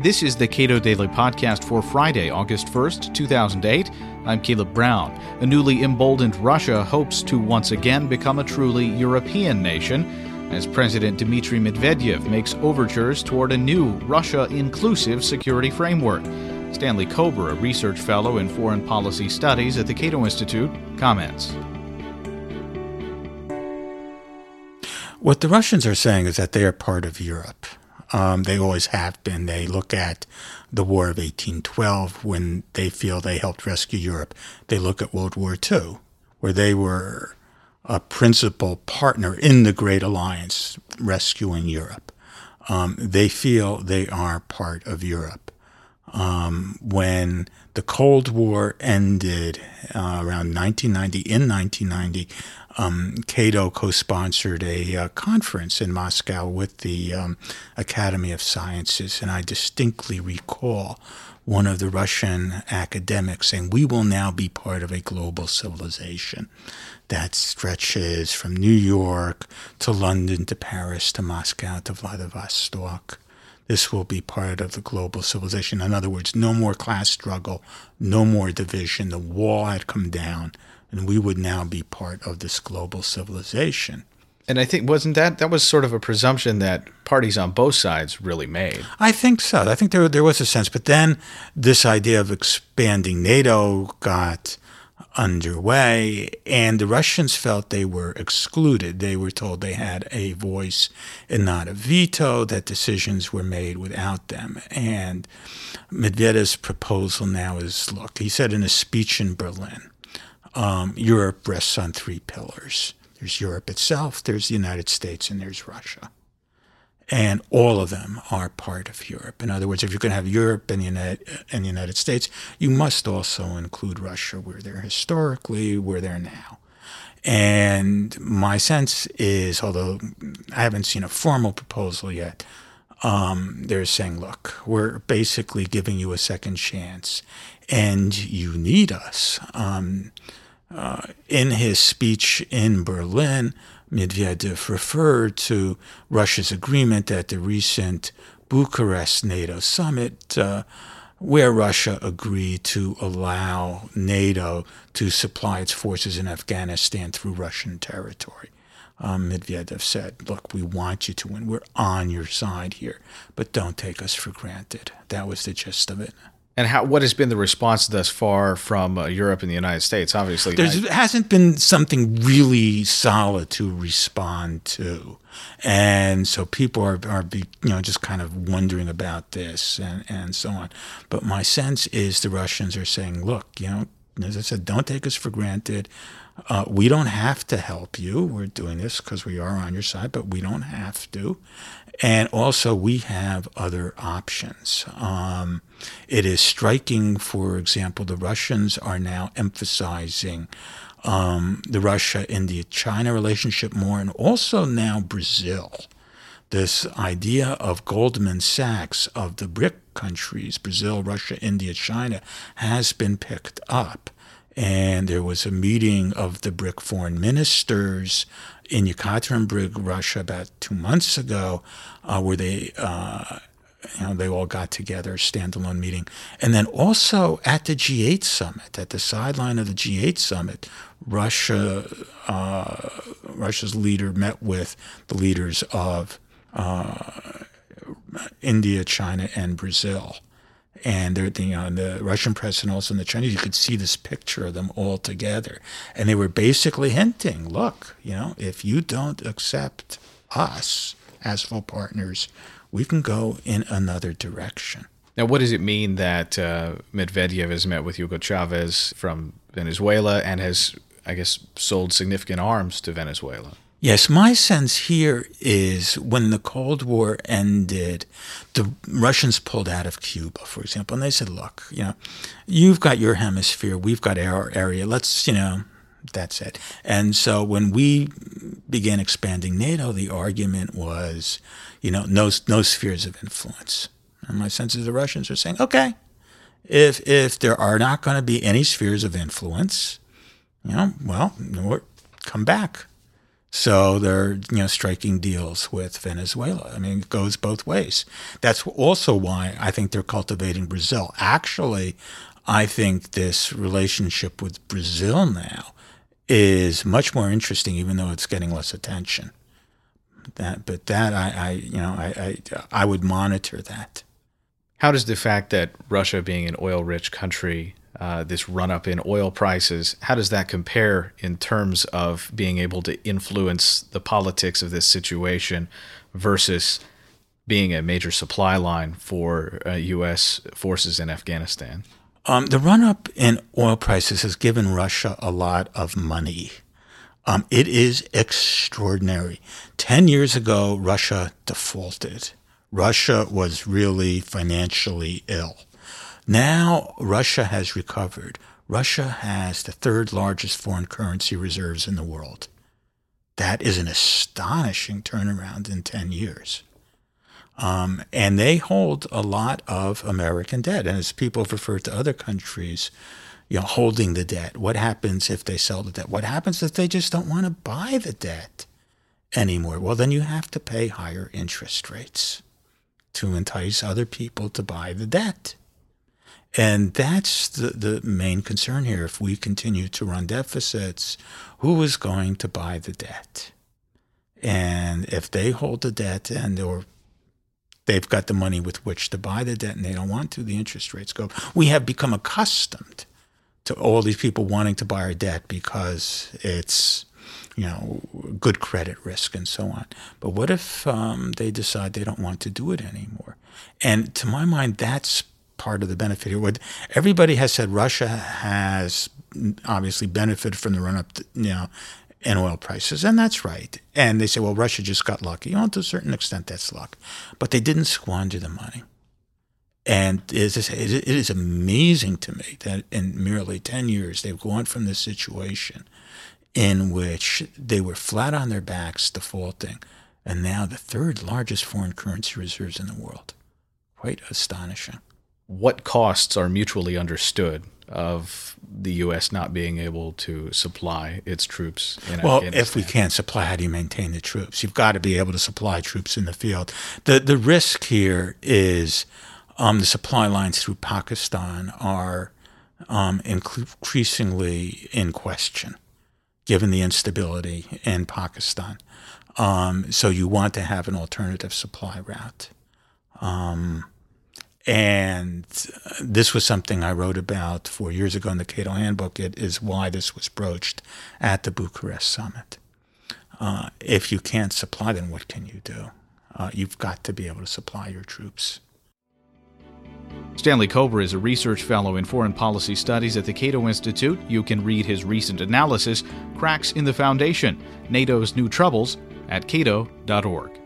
This is the Cato Daily Podcast for Friday, August 1st, 2008. I'm Caleb Brown. A newly emboldened Russia hopes to once again become a truly European nation as President Dmitry Medvedev makes overtures toward a new Russia inclusive security framework. Stanley Kober, a research fellow in foreign policy studies at the Cato Institute, comments. What the Russians are saying is that they are part of Europe. Um, they always have been. They look at the War of 1812 when they feel they helped rescue Europe. They look at World War II, where they were a principal partner in the Great Alliance rescuing Europe. Um, they feel they are part of Europe. Um, when the Cold War ended uh, around 1990, in 1990, um, Cato co-sponsored a uh, conference in Moscow with the um, Academy of Sciences, and I distinctly recall one of the Russian academics saying, "We will now be part of a global civilization that stretches from New York to London to Paris to Moscow to Vladivostok." This will be part of the global civilization. In other words, no more class struggle, no more division. The wall had come down and we would now be part of this global civilization. And I think wasn't that that was sort of a presumption that parties on both sides really made. I think so. I think there there was a sense, but then this idea of expanding NATO got underway, and the Russians felt they were excluded. They were told they had a voice and not a veto, that decisions were made without them. And Medvedev's proposal now is look, he said in a speech in Berlin, um, Europe rests on three pillars. There's Europe itself, there's the United States, and there's Russia. And all of them are part of Europe. In other words, if you're going to have Europe and the, United, and the United States, you must also include Russia. where they're historically, where they're now. And my sense is, although I haven't seen a formal proposal yet, um, they're saying, look, we're basically giving you a second chance and you need us. Um, uh, in his speech in Berlin, Medvedev referred to Russia's agreement at the recent Bucharest NATO summit, uh, where Russia agreed to allow NATO to supply its forces in Afghanistan through Russian territory. Um, Medvedev said, Look, we want you to win. We're on your side here, but don't take us for granted. That was the gist of it. And how, what has been the response thus far from uh, Europe and the United States? Obviously, there hasn't been something really solid to respond to, and so people are are be, you know just kind of wondering about this and and so on. But my sense is the Russians are saying, look, you know, as I said, don't take us for granted. Uh, we don't have to help you. We're doing this because we are on your side, but we don't have to. And also, we have other options. Um, it is striking, for example, the Russians are now emphasizing um, the Russia India China relationship more, and also now Brazil. This idea of Goldman Sachs of the BRIC countries, Brazil, Russia, India, China, has been picked up. And there was a meeting of the BRIC foreign ministers in Yekaterinburg, Russia, about two months ago, uh, where they, uh, you know, they all got together, standalone meeting, and then also at the G8 summit, at the sideline of the G8 summit, Russia, uh, Russia's leader met with the leaders of uh, India, China, and Brazil and they're the, you know, the Russian president also and the Chinese, you could see this picture of them all together. And they were basically hinting, look, you know, if you don't accept us as full partners, we can go in another direction. Now, what does it mean that uh, Medvedev has met with Hugo Chavez from Venezuela and has, I guess, sold significant arms to Venezuela? Yes, my sense here is when the Cold War ended, the Russians pulled out of Cuba, for example, and they said, look, you know, you've got your hemisphere, we've got our area, let's, you know, that's it. And so when we began expanding NATO, the argument was, you know, no, no spheres of influence. And my sense is the Russians are saying, okay, if, if there are not going to be any spheres of influence, you know, well, come back So they're you know striking deals with Venezuela. I mean, it goes both ways. That's also why I think they're cultivating Brazil. Actually, I think this relationship with Brazil now is much more interesting, even though it's getting less attention. That, but that I, I you know, I, I, I would monitor that. How does the fact that Russia, being an oil-rich country, uh, this run up in oil prices, how does that compare in terms of being able to influence the politics of this situation versus being a major supply line for uh, U.S. forces in Afghanistan? Um, the run up in oil prices has given Russia a lot of money. Um, it is extraordinary. Ten years ago, Russia defaulted. Russia was really financially ill. Now Russia has recovered. Russia has the third largest foreign currency reserves in the world. That is an astonishing turnaround in 10 years. Um, and they hold a lot of American debt. And as people have referred to other countries, you know, holding the debt, what happens if they sell the debt? What happens if they just don't want to buy the debt anymore? Well, then you have to pay higher interest rates to entice other people to buy the debt. And that's the, the main concern here. If we continue to run deficits, who is going to buy the debt? And if they hold the debt and or they've got the money with which to buy the debt and they don't want to, the interest rates go. Up. We have become accustomed to all these people wanting to buy our debt because it's you know, good credit risk and so on. But what if um, they decide they don't want to do it anymore? And to my mind, that's part of the benefit here. What everybody has said, Russia has obviously benefited from the run up, you know, in oil prices, and that's right. And they say, well, Russia just got lucky. Well, to a certain extent, that's luck, but they didn't squander the money. And it is amazing to me that in merely 10 years, they've gone from this situation in which they were flat on their backs defaulting, and now the third largest foreign currency reserves in the world. Quite astonishing. What costs are mutually understood of the U.S. not being able to supply its troops in well, if we can't supply, how do you maintain the troops? You've got to be able to supply troops in the field. The the risk here is um, the supply lines through Pakistan are um, increasingly in question given the instability in Pakistan. Um, so you want to have an alternative supply route. And this was something I wrote about four years ago in the Cato Handbook. It is why this was broached at the Bucharest summit. Uh, if you can't supply, then what can you do? Uh, you've got to be able to supply your troops. Stanley Kober is a research fellow in foreign policy studies at the Cato Institute. You can read his recent analysis, Cracks in the Foundation NATO's New Troubles, at cato.org.